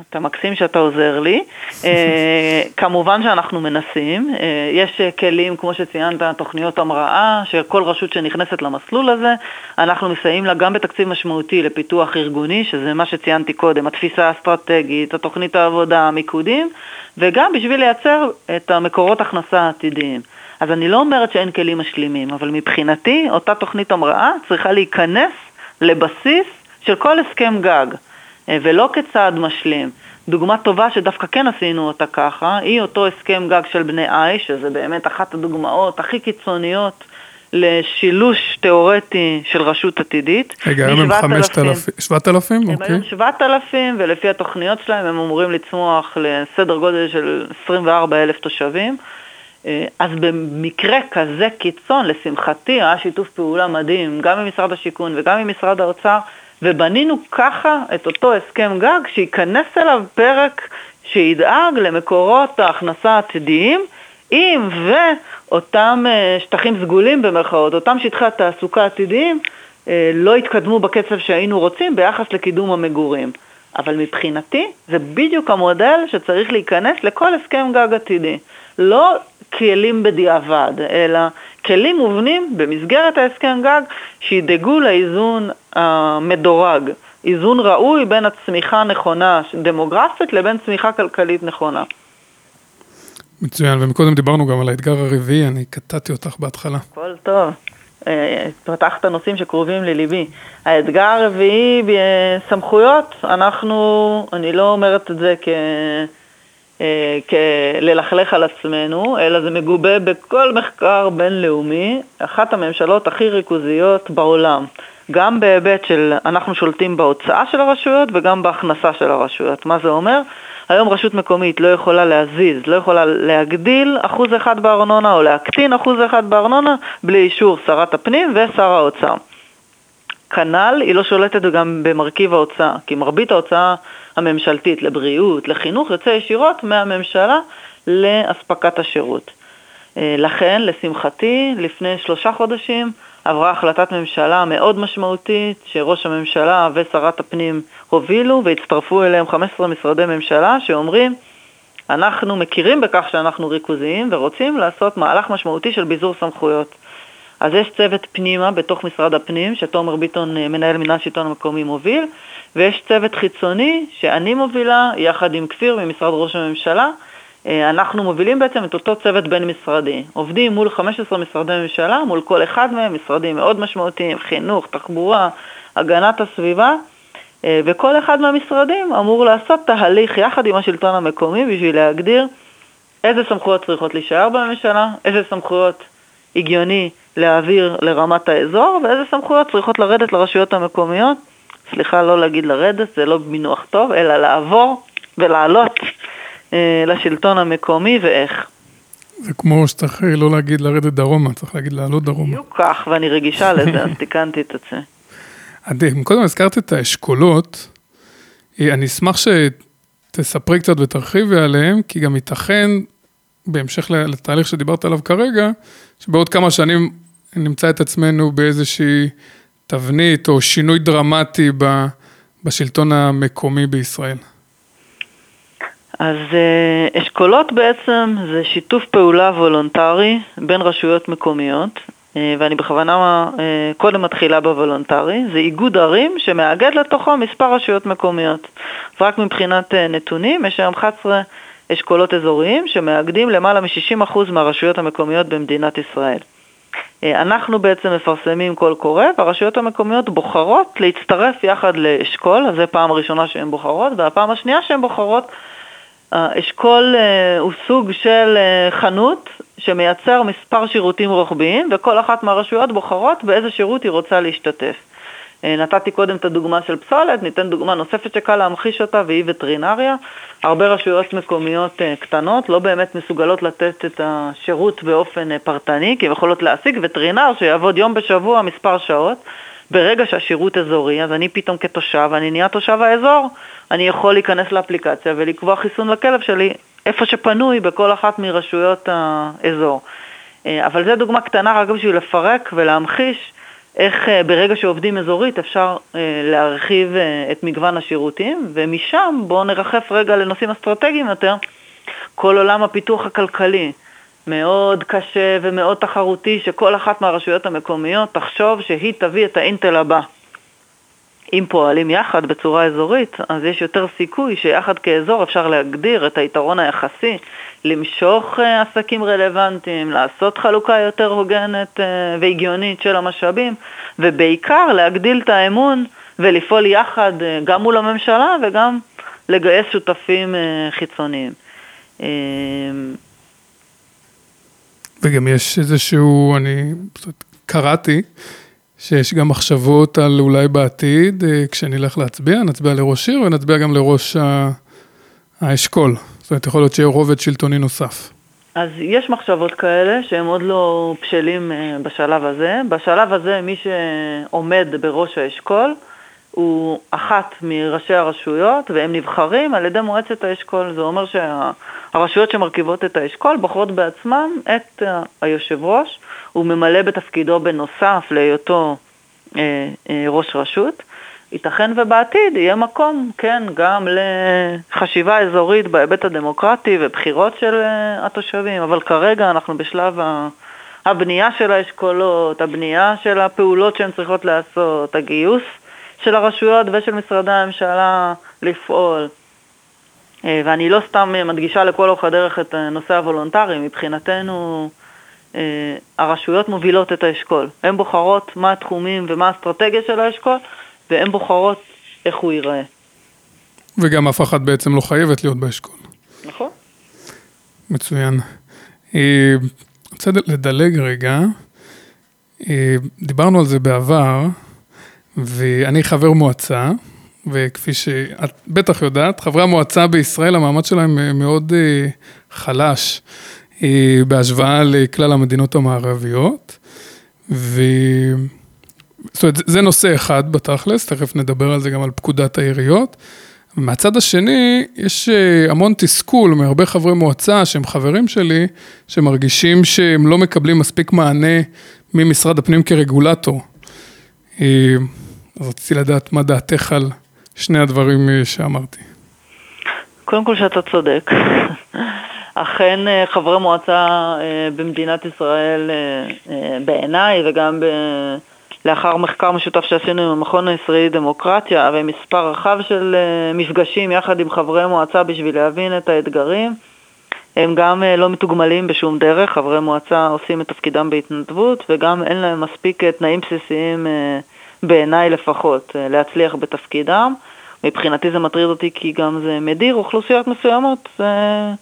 אתה מקסים שאתה עוזר לי. אה, כמובן שאנחנו מנסים. יש כלים, כמו שציינת, תוכניות המראה, שכל רשות שנכנסת למסלול הזה, אנחנו מסייעים לה גם בתקציב משמעותי לפיתוח ארגוני, שזה מה שציינתי קודם, התפיסה האסטרטגית, התוכנית העבודה, המיקודים, וגם בשביל לייצר את המקורות הכנסה העתידיים. אז אני לא אומרת שאין כלים משלימים, אבל מבחינתי אותה תוכנית המראה צריכה להיכנס לבסיס של כל הסכם גג, אה, ולא כצעד משלים. דוגמה טובה שדווקא כן עשינו אותה ככה, היא אותו הסכם גג של בני עי, שזה באמת אחת הדוגמאות הכי קיצוניות לשילוש תיאורטי של רשות עתידית. רגע, היום הם 5,000, 7,000? אוקיי. הם היום 7,000, ולפי התוכניות שלהם הם אמורים לצמוח לסדר גודל של 24,000 תושבים. אה, אז במקרה כזה קיצון, לשמחתי, היה שיתוף פעולה מדהים, גם עם משרד השיכון וגם עם משרד האוצר, ובנינו ככה את אותו הסכם גג שייכנס אליו פרק שידאג למקורות ההכנסה העתידיים. אם ואותם אה, שטחים סגולים במרכאות, אותם שטחי התעסוקה העתידיים, אה, לא התקדמו בקצב שהיינו רוצים ביחס לקידום המגורים. אבל מבחינתי זה בדיוק המודל שצריך להיכנס לכל הסכם גג עתידי. לא כלים בדיעבד, אלא כלים מובנים במסגרת ההסכם גג שידאגו לאיזון המדורג, איזון ראוי בין הצמיחה הנכונה דמוגרפית לבין צמיחה כלכלית נכונה. מצוין, ומקודם דיברנו גם על האתגר הרביעי, אני קטעתי אותך בהתחלה. הכל טוב. אה, פתחת נושאים שקרובים לליבי. האתגר הרביעי בסמכויות, אנחנו, אני לא אומרת את זה כ... אה, כללכלך על עצמנו, אלא זה מגובה בכל מחקר בינלאומי, אחת הממשלות הכי ריכוזיות בעולם, גם בהיבט של אנחנו שולטים בהוצאה של הרשויות וגם בהכנסה של הרשויות. מה זה אומר? היום רשות מקומית לא יכולה להזיז, לא יכולה להגדיל אחוז אחד בארנונה או להקטין אחוז אחד בארנונה בלי אישור שרת הפנים ושר האוצר. כנ"ל, היא לא שולטת גם במרכיב ההוצאה, כי מרבית ההוצאה הממשלתית לבריאות, לחינוך, יוצא ישירות מהממשלה לאספקת השירות. אה, לכן, לשמחתי, לפני שלושה חודשים עברה החלטת ממשלה מאוד משמעותית שראש הממשלה ושרת הפנים הובילו והצטרפו אליהם 15 משרדי ממשלה שאומרים אנחנו מכירים בכך שאנחנו ריכוזיים ורוצים לעשות מהלך משמעותי של ביזור סמכויות. אז יש צוות פנימה בתוך משרד הפנים שתומר ביטון אה, מנהל מנהל שלטון המקומי מוביל ויש צוות חיצוני שאני מובילה יחד עם כפיר ממשרד ראש הממשלה אה, אנחנו מובילים בעצם את אותו צוות בין-משרדי. עובדים מול 15 משרדי ממשלה, מול כל אחד מהם, משרדים מאוד משמעותיים, חינוך, תחבורה, הגנת הסביבה, אה, וכל אחד מהמשרדים אמור לעשות תהליך יחד עם השלטון המקומי בשביל להגדיר איזה סמכויות צריכות להישאר בממשלה, איזה סמכויות הגיוני להעביר לרמת האזור, ואיזה סמכויות צריכות לרדת לרשויות המקומיות. סליחה, לא להגיד לרדת, זה לא מינוח טוב, אלא לעבור ולעלות אה, לשלטון המקומי ואיך. זה כמו שצריך לא להגיד לרדת דרומה, צריך להגיד לעלות דרומה. בדיוק כך, ואני רגישה [LAUGHS] לזה, אז תיקנתי את עצמי. עדי, קודם הזכרת את האשכולות, אה, אני אשמח שתספרי קצת ותרחיבי עליהם, כי גם ייתכן, בהמשך לתהליך שדיברת עליו כרגע, שבעוד כמה שנים נמצא את עצמנו באיזושהי תבנית או שינוי דרמטי בשלטון המקומי בישראל. אז אה, אשכולות בעצם זה שיתוף פעולה וולונטרי בין רשויות מקומיות, אה, ואני בכוונה אה, קודם מתחילה בוולונטרי, זה איגוד ערים שמאגד לתוכו מספר רשויות מקומיות. רק מבחינת נתונים, יש היום 11 אשכולות אזוריים שמאגדים למעלה מ-60% מהרשויות המקומיות במדינת ישראל. אנחנו בעצם מפרסמים קול קורא, והרשויות המקומיות בוחרות להצטרף יחד לאשכול, אז זו פעם ראשונה שהן בוחרות, והפעם השנייה שהן בוחרות האשכול אה, הוא סוג של אה, חנות שמייצר מספר שירותים רוחביים וכל אחת מהרשויות בוחרות באיזה שירות היא רוצה להשתתף. אה, נתתי קודם את הדוגמה של פסולת, ניתן דוגמה נוספת שקל להמחיש אותה והיא וטרינריה. הרבה רשויות מקומיות קטנות לא באמת מסוגלות לתת את השירות באופן פרטני כי הן יכולות להשיג וטרינר שיעבוד יום בשבוע מספר שעות. ברגע שהשירות אזורי, אז אני פתאום כתושב, אני נהיה תושב האזור, אני יכול להיכנס לאפליקציה ולקבוע חיסון לכלב שלי איפה שפנוי בכל אחת מרשויות האזור. אה, אבל זו דוגמה קטנה רק בשביל לפרק ולהמחיש איך אה, ברגע שעובדים אזורית אפשר אה, להרחיב את מגוון השירותים, ומשם בואו נרחף רגע לנושאים אסטרטגיים יותר, כל עולם הפיתוח הכלכלי. מאוד קשה ומאוד תחרותי שכל אחת מהרשויות המקומיות תחשוב שהיא תביא את האינטל הבא. אם פועלים יחד בצורה אזורית, אז יש יותר סיכוי שיחד כאזור אפשר להגדיר את היתרון היחסי, למשוך אה, עסקים רלוונטיים, לעשות חלוקה יותר הוגנת אה, והגיונית של המשאבים, ובעיקר להגדיל את האמון ולפעול יחד אה, גם מול הממשלה וגם לגייס שותפים חיצוניים. וגם יש איזשהו, אני קראתי, שיש גם מחשבות על אולי בעתיד, אה, כשנלך להצביע, נצביע לראש עיר ונצביע גם לראש האשכול. זאת אומרת, יכול להיות שיהיה רובד שלטוני נוסף. אז יש מחשבות כאלה שהם עוד לא בשלים אה, בשלב הזה. בשלב הזה מי שעומד בראש האשכול הוא אחת מראשי הרשויות והם נבחרים על ידי מועצת האשכול. זה אומר שהרשויות שמרכיבות את האשכול בוחרות בעצמם את היושב ראש. הוא ממלא בתפקידו בנוסף להיותו אה, אה, ראש רשות. ייתכן ובעתיד יהיה מקום, כן, גם לחשיבה אזורית בהיבט הדמוקרטי ובחירות של אה, התושבים, אבל כרגע אנחנו בשלב הבנייה של האשכולות, הבנייה של הפעולות שהן צריכות לעשות, הגיוס של הרשויות ושל משרדי הממשלה לפעול. אה, ואני לא סתם מדגישה לכל אורך הדרך את נושא הוולונטרי, מבחינתנו אה, הרשויות מובילות את האשכול. הן בוחרות מה התחומים ומה האסטרטגיה של האשכול, והן בוחרות איך הוא ייראה. וגם אף אחת בעצם לא חייבת להיות באשכול. נכון. מצוין. אה, אני רוצה לדלג רגע. דיברנו על זה בעבר. ואני חבר מועצה, וכפי שאת בטח יודעת, חברי המועצה בישראל, המעמד שלהם אה, מאוד אה, חלש אה, בהשוואה לכלל המדינות המערביות. ו... זאת אומרת, זה נושא אחד בתכלס, תכף נדבר על זה גם על פקודת העיריות. מהצד השני, יש המון תסכול מהרבה חברי מועצה שהם חברים שלי, שמרגישים שהם לא מקבלים מספיק מענה ממשרד הפנים כרגולטור. רציתי לדעת מה דעתך על שני הדברים אה, שאמרתי. קודם כל שאתה צודק. אכן אה, חברי מועצה אה, במדינת ישראל, בעיניי וגם ב... לאחר מחקר משותף שעשינו עם המכון הישראלי לדמוקרטיה ומספר רחב של מפגשים יחד עם חברי מועצה בשביל להבין את האתגרים, הם גם לא מתוגמלים בשום דרך, חברי מועצה עושים את תפקידם בהתנדבות וגם אין להם מספיק תנאים בסיסיים בעיניי לפחות, אה, להצליח בתפקידם. מבחינתי זה מטריד אותי כי גם זה מדיר אוכלוסיות מסוימות אה,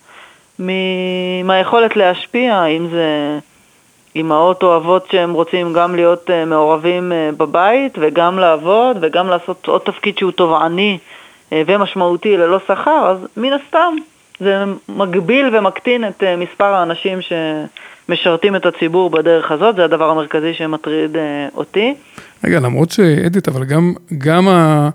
מהיכולת להשפיע, אם זה אימהות או אבות שהם רוצים גם להיות אה, מעורבים אה, בבית וגם לעבוד וגם לעשות עוד תפקיד שהוא תובעני אה, ומשמעותי ללא שכר, אז מן הסתם זה מגביל ומקטין את מספר האנשים שמשרתים את הציבור בדרך הזאת, זה הדבר המרכזי שמטריד אותי. רגע, למרות שאדית, אבל גם, גם ה...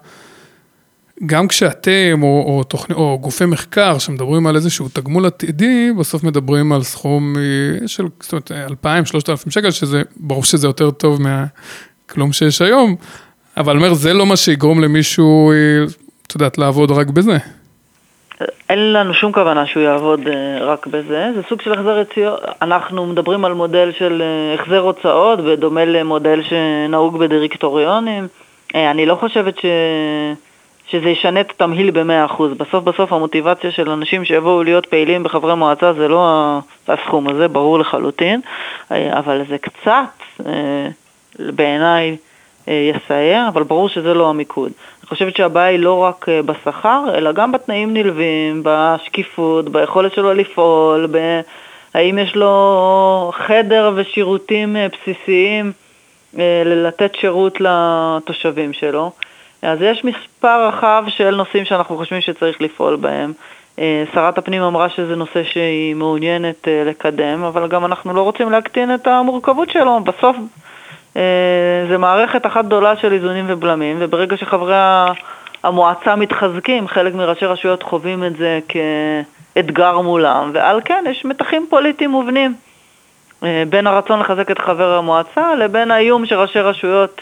גם כשאתם או, או, תוכני, או גופי מחקר שמדברים על איזשהו תגמול עתידי, בסוף מדברים על סכום אה, של, זאת אומרת, 2,000-3,000 שקל, שזה, ברור שזה יותר טוב מהכלום שיש היום, אבל אומר, זה לא מה שיגרום למישהו, אה, את יודעת, לעבוד רק בזה. אין לנו שום כוונה שהוא יעבוד אה, רק בזה, זה סוג של החזר יציאות, אנחנו מדברים על מודל של החזר הוצאות, בדומה למודל שנהוג בדירקטוריונים. אני לא חושבת ש... שזה ישנה את התמהיל ב-100%. בסוף בסוף המוטיבציה של אנשים שיבואו להיות פעילים בחברי מועצה זה לא הסכום הזה, ברור לחלוטין, אה, אבל זה קצת, אה, בעיניי, אה, יסייע, אבל ברור שזה לא המיקוד. אני חושבת שהבעיה היא לא רק בשכר, אלא גם בתנאים נלווים, בשקיפות, ביכולת שלו לפעול, האם יש לו חדר ושירותים בסיסיים לתת שירות לתושבים שלו. אז יש מספר רחב של נושאים שאנחנו חושבים שצריך לפעול בהם. אה, שרת הפנים אמרה שזה נושא שהיא מעוניינת אה, לקדם, אבל גם אנחנו לא רוצים להקטין את המורכבות שלו. בסוף אה, זה מערכת אחת גדולה של איזונים ובלמים, וברגע שחברי המועצה מתחזקים, חלק מראשי רשויות חווים את זה כאתגר מולם, ועל כן יש מתחים פוליטיים מובנים בין הרצון לחזק את חבר המועצה לבין האיום של ראשי רשויות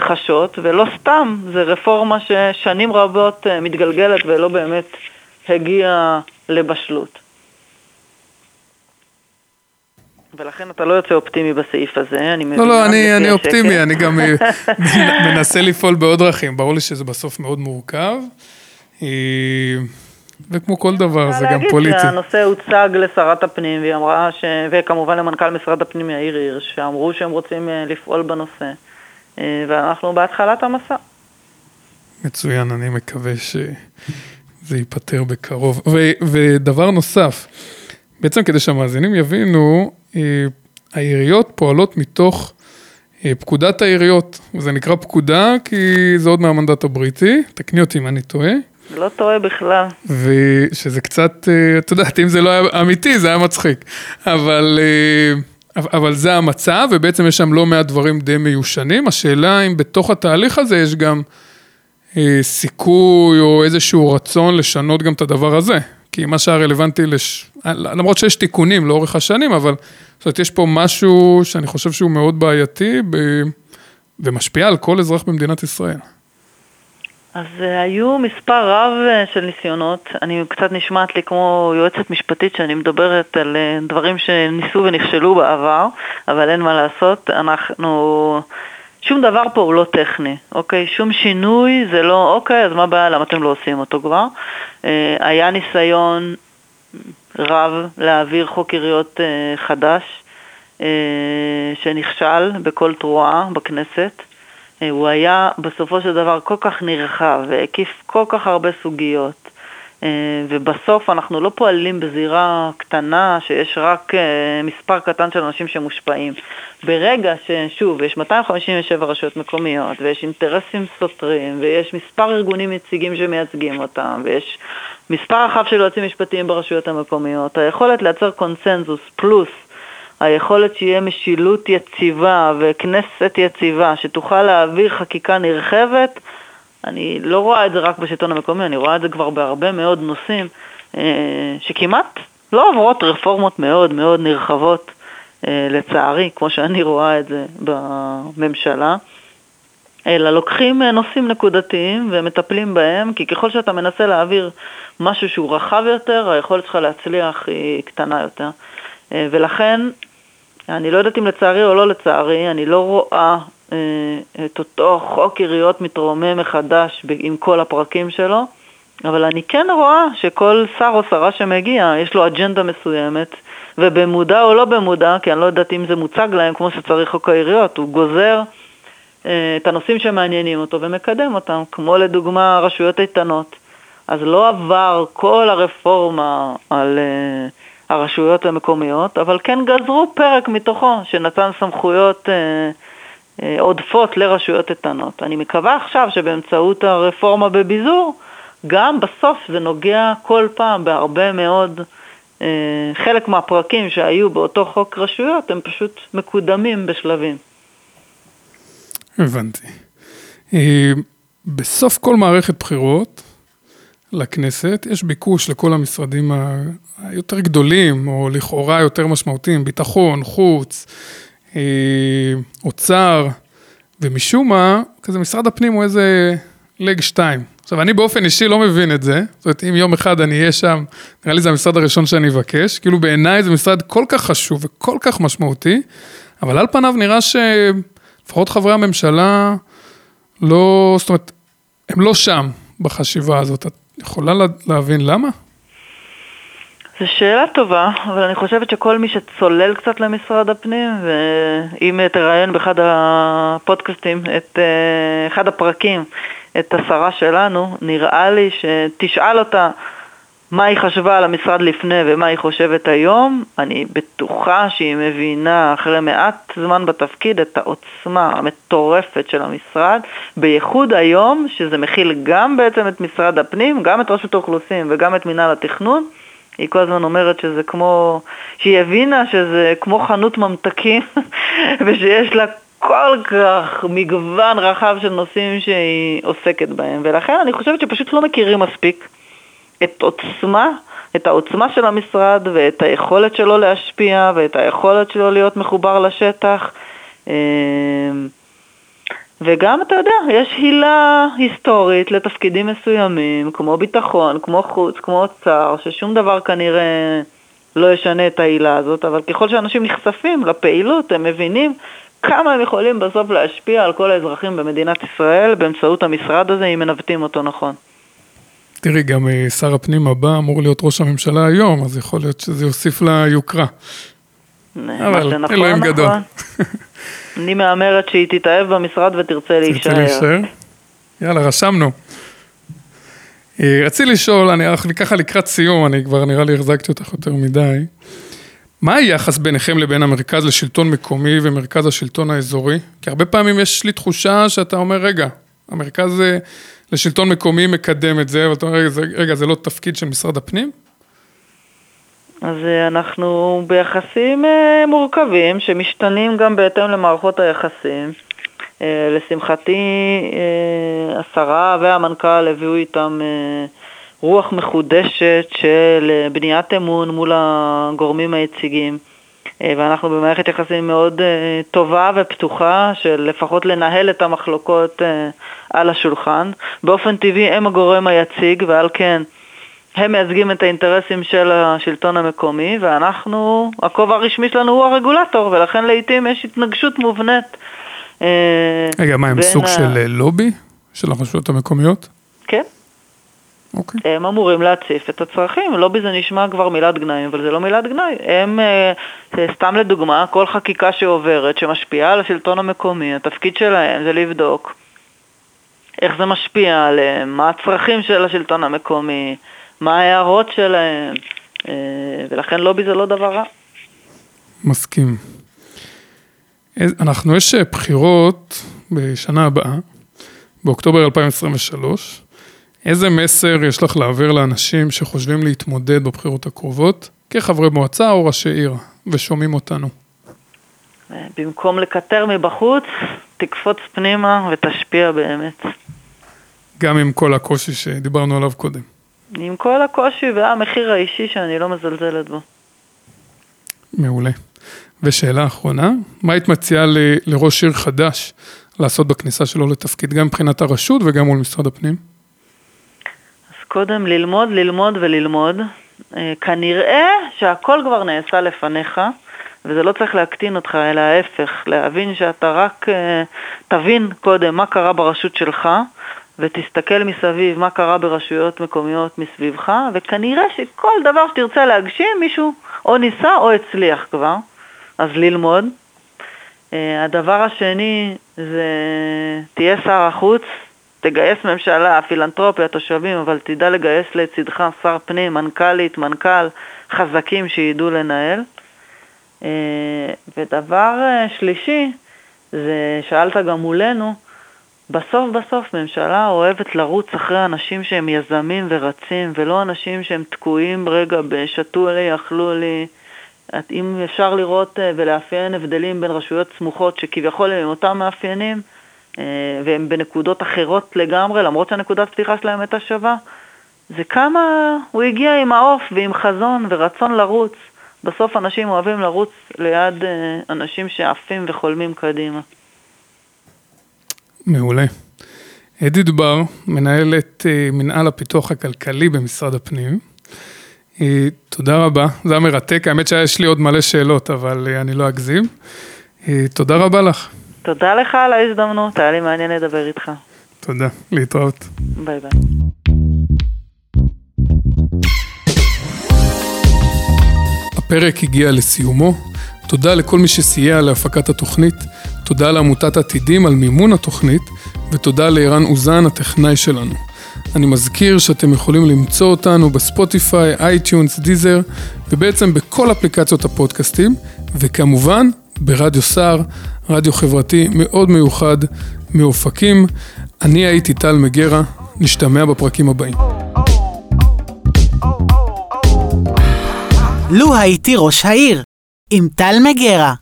חשות, ולא סתם, זו רפורמה ששנים רבות אה, מתגלגלת ולא באמת הגיעה לבשלות. ולכן אתה לא יוצא אופטימי בסעיף הזה, אני מבין. לא, לא, אני, אני אופטימי, אני גם אה, [LAUGHS] מנסה לפעול בעוד דרכים, ברור לי שזה בסוף מאוד מורכב. וכמו כל דבר, זה גם פוליטי. להגיד שהנושא הוצג לשרת הפנים, והיא אמרה, ש... וכמובן למנכ"ל משרד הפנים יאיר הירש, שאמרו שהם רוצים לפעול בנושא. אה, ואנחנו בהתחלת המסע. מצוין, אני מקווה שזה ייפתר בקרוב. ו- ודבר נוסף, בעצם כדי שהמאזינים יבינו, אה, העיריות פועלות מתוך אה, פקודת העיריות. זה נקרא פקודה כי זה עוד מהמנדט הבריטי, תקני אותי אם אני טועה. לא טועה בכלל. ושזה קצת, את יודעת, אם זה לא היה אמיתי, זה היה מצחיק. אבל... אבל זה המצב, ובעצם יש שם לא מעט דברים די מיושנים. השאלה אם בתוך התהליך הזה יש גם אה, סיכוי או איזשהו רצון לשנות גם את הדבר הזה. כי מה שהיה רלוונטי, לש... למרות שיש תיקונים לאורך השנים, אבל זאת אומרת, יש פה משהו שאני חושב שהוא מאוד בעייתי ב... ומשפיע על כל אזרח במדינת ישראל. אז uh, היו מספר רב uh, של ניסיונות, אני קצת נשמעת לי כמו יועצת משפטית שאני מדברת על uh, דברים שניסו ונכשלו בעבר, אבל אין מה לעשות, אנחנו... שום דבר פה הוא לא טכני, אוקיי? שום שינוי זה לא, אוקיי, אז מה הבעיה, למה אתם לא עושים אותו כבר? היה ניסיון רב להעביר חוק עיריות חדש, שנכשל בכל תרועה בכנסת. אה, הוא היה בסופו של דבר כל כך נרחב והקיף כל כך הרבה סוגיות. אה, ובסוף אנחנו לא פועלים בזירה קטנה שיש רק אה, מספר קטן של אנשים שמושפעים. ברגע ששוב, יש 257 רשויות מקומיות ויש אינטרסים סותרים ויש מספר ארגונים יציגים שמייצגים אותם ויש מספר רחב של יועצים משפטיים ברשויות המקומיות, היכולת לייצר קונסנזוס פלוס היכולת שיהיה משילות יציבה וכנסת יציבה שתוכל להעביר חקיקה נרחבת, אני לא רואה את זה רק בשלטון המקומי, אני רואה את זה כבר בהרבה מאוד נושאים אה, שכמעט לא עוברות רפורמות מאוד מאוד נרחבות, אה, לצערי, כמו שאני רואה את זה בממשלה. אלא לוקחים אה, נושאים נקודתיים ומטפלים בהם, כי ככל שאתה מנסה להעביר משהו שהוא רחב יותר, היכולת שלך להצליח היא קטנה יותר. ולכן אני לא יודעת אם לצערי או לא לצערי, אני לא רואה אה, את אותו חוק עיריות מתרומם מחדש עם כל הפרקים שלו, אבל אני כן רואה שכל שר או שרה שמגיע, יש לו אג'נדה מסוימת, ובמודע או לא במודע, כי אני לא יודעת אם זה מוצג להם כמו שצריך חוק העיריות, הוא גוזר אה, את הנושאים שמעניינים אותו ומקדם אותם, כמו לדוגמה רשויות איתנות. אז לא עבר כל הרפורמה על... אה, הרשויות המקומיות, אבל כן גזרו פרק מתוכו שנתן סמכויות אה, אה, עודפות לרשויות איתנות. אני מקווה עכשיו שבאמצעות הרפורמה בביזור, גם בסוף זה נוגע כל פעם בהרבה מאוד, אה, חלק מהפרקים שהיו באותו חוק רשויות הם פשוט מקודמים בשלבים. הבנתי. אה, בסוף כל מערכת בחירות לכנסת יש ביקוש לכל המשרדים היותר גדולים, או לכאורה יותר משמעותיים, ביטחון, חוץ, אה, אוצר, ומשום מה, כזה משרד הפנים הוא איזה לג שתיים. עכשיו, אני באופן אישי לא מבין את זה, זאת אומרת, אם יום אחד אני אהיה שם, נראה לי זה המשרד הראשון שאני אבקש, כאילו בעיניי זה משרד כל כך חשוב וכל כך משמעותי, אבל על פניו נראה שלפחות חברי הממשלה לא, זאת אומרת, הם לא שם בחשיבה הזאת. יכולה להבין למה? זו שאלה טובה, אבל אני חושבת שכל מי שצולל קצת למשרד הפנים, ואם תראיין באחד הפודקאסטים, את אה, אחד הפרקים, את השרה שלנו, נראה לי שתשאל אותה מה היא חשבה על המשרד לפני ומה היא חושבת היום, אני בטוחה שהיא מבינה אחרי מעט זמן בתפקיד את העוצמה המטורפת של המשרד, בייחוד היום שזה מכיל גם בעצם את משרד הפנים, גם את רשות האוכלוסין וגם את מינהל התכנון. היא כל הזמן אומרת שזה כמו, שהיא הבינה שזה כמו חנות ממתקים [LAUGHS] ושיש לה כל כך מגוון רחב של נושאים שהיא עוסקת בהם ולכן אני חושבת שפשוט לא מכירים מספיק את עוצמה, את העוצמה של המשרד ואת היכולת שלו להשפיע ואת היכולת שלו להיות מחובר לשטח. אמ, וגם, אתה יודע, יש הילה היסטורית לתפקידים מסוימים, כמו ביטחון, כמו חוץ, כמו אוצר, ששום דבר כנראה לא ישנה את ההילה הזאת, אבל ככל שאנשים נחשפים לפעילות, הם מבינים כמה הם יכולים בסוף להשפיע על כל האזרחים במדינת ישראל באמצעות המשרד הזה, אם מנווטים אותו נכון. תראי, גם אה, שר הפנים הבא אמור להיות ראש הממשלה היום, אז יכול להיות שזה יוסיף לה יוקרה. אבל אלוהים גדול. נכון. [LAUGHS] אני מהמרת שהיא תתאהב במשרד ותרצה להישאר. תרצה להישאר? יאללה, רשמנו. אה, רציתי לשאול, אני ככה לקראת סיום, אני כבר נראה לי החזקתי אותך יותר מדי. מה היחס ביניכם לבין המרכז לשלטון מקומי ומרכז השלטון האזורי? כי הרבה פעמים יש לי תחושה שאתה אומר, רגע, המרכז אה, לשלטון מקומי מקדם את זה, ואתה אומר, רגע, זה לא תפקיד של משרד הפנים? אז אה, אנחנו ביחסים אה, מורכבים שמשתנים גם בהתאם למערכות היחסים. לשמחתי, השרה והמנכ"ל הביאו איתם רוח מחודשת של בניית אמון מול הגורמים היציגים. אה, ואנחנו במערכת יחסים מאוד אה, טובה ופתוחה של לפחות לנהל את המחלוקות אה, על השולחן. באופן טבעי הם הגורם היציג ועל כן הם מייצגים את האינטרסים של השלטון המקומי ואנחנו, הכובע הרשמי שלנו הוא הרגולטור ולכן לעיתים יש התנגשות מובנית. רגע, מה הם סוג ה... של לובי של הרשויות המקומיות? כן. Okay. אוקיי. הם אמורים להציף את הצרכים, לובי זה נשמע כבר מילת גנאי, אבל זה לא מילת גנאי. הם, אה, סתם לדוגמה, כל חקיקה שעוברת, שמשפיעה על השלטון המקומי, התפקיד שלהם זה לבדוק איך זה משפיע עליהם, מה הצרכים של השלטון המקומי, מה ההערות שלהם, אה, ולכן לובי זה לא דבר רע. מסכים. אנחנו, יש בחירות בשנה הבאה, באוקטובר 2023. איזה מסר יש לך להעביר לאנשים שחושבים להתמודד בבחירות הקרובות, כחברי מועצה או ראשי עיר, ושומעים אותנו? במקום לקטר מבחוץ, תקפוץ פנימה ותשפיע באמת. גם עם כל הקושי שדיברנו עליו קודם. עם כל הקושי והמחיר האישי שאני לא מזלזלת בו. מעולה. ושאלה אחרונה, מה היית מציעה ל- לראש עיר חדש לעשות בכניסה שלו לתפקיד, גם מבחינת הרשות וגם מול משרד הפנים? קודם ללמוד, ללמוד וללמוד. אה, כנראה שהכל כבר נעשה לפניך, וזה לא צריך להקטין אותך, אלא ההפך, להבין שאתה רק אה, תבין קודם מה קרה ברשות שלך, ותסתכל מסביב מה קרה ברשויות מקומיות מסביבך, וכנראה שכל דבר שתרצה להגשים, מישהו או ניסה או הצליח כבר, אז ללמוד. אה, הדבר השני זה תהיה שר החוץ, תגייס ממשלה, פילנטרופיה, תושבים, אבל תדע לגייס לצדך שר פנים, מנכ"לית, מנכ"ל, חזקים שידעו לנהל. אה, ודבר אה, שלישי, זה שאלת גם מולנו, בסוף בסוף ממשלה אוהבת לרוץ אחרי אנשים שהם יזמים ורצים, ולא אנשים שהם תקועים רגע בשתו לי, אכלו לי. אם אפשר לראות אה, ולאפיין הבדלים בין רשויות סמוכות שכביכול הם עם אותם מאפיינים, והם בנקודות אחרות לגמרי, למרות שהנקודת פתיחה שלהם הייתה שווה, זה כמה הוא הגיע עם העוף ועם חזון ורצון לרוץ. בסוף אנשים אוהבים לרוץ ליד אה, אנשים שעפים וחולמים קדימה. מעולה. אדית בר, מנהלת אה, מנהל הפיתוח הכלכלי במשרד הפנים. אה, תודה רבה, זה היה מרתק, האמת שיש לי עוד מלא שאלות, אבל אני לא אגזים. תודה רבה לך. תודה לך על ההזדמנות, היה לי מעניין לדבר איתך. תודה, להתראות. ביי ביי. הפרק הגיע לסיומו. תודה לכל מי שסייע להפקת התוכנית, תודה לעמותת עתידים על מימון התוכנית, ותודה לערן אוזן, הטכנאי שלנו. אני מזכיר שאתם יכולים למצוא אותנו ב Spotify, iTunes, Deezer, ובעצם בכל אפליקציות הפודקאסטים, וכמובן ברדיו סער, רדיו חברתי מאוד מיוחד מאופקים. אני הייתי טל מגרה, נשתמע בפרקים הבאים. לו הייתי ראש העיר, עם טל מגרה.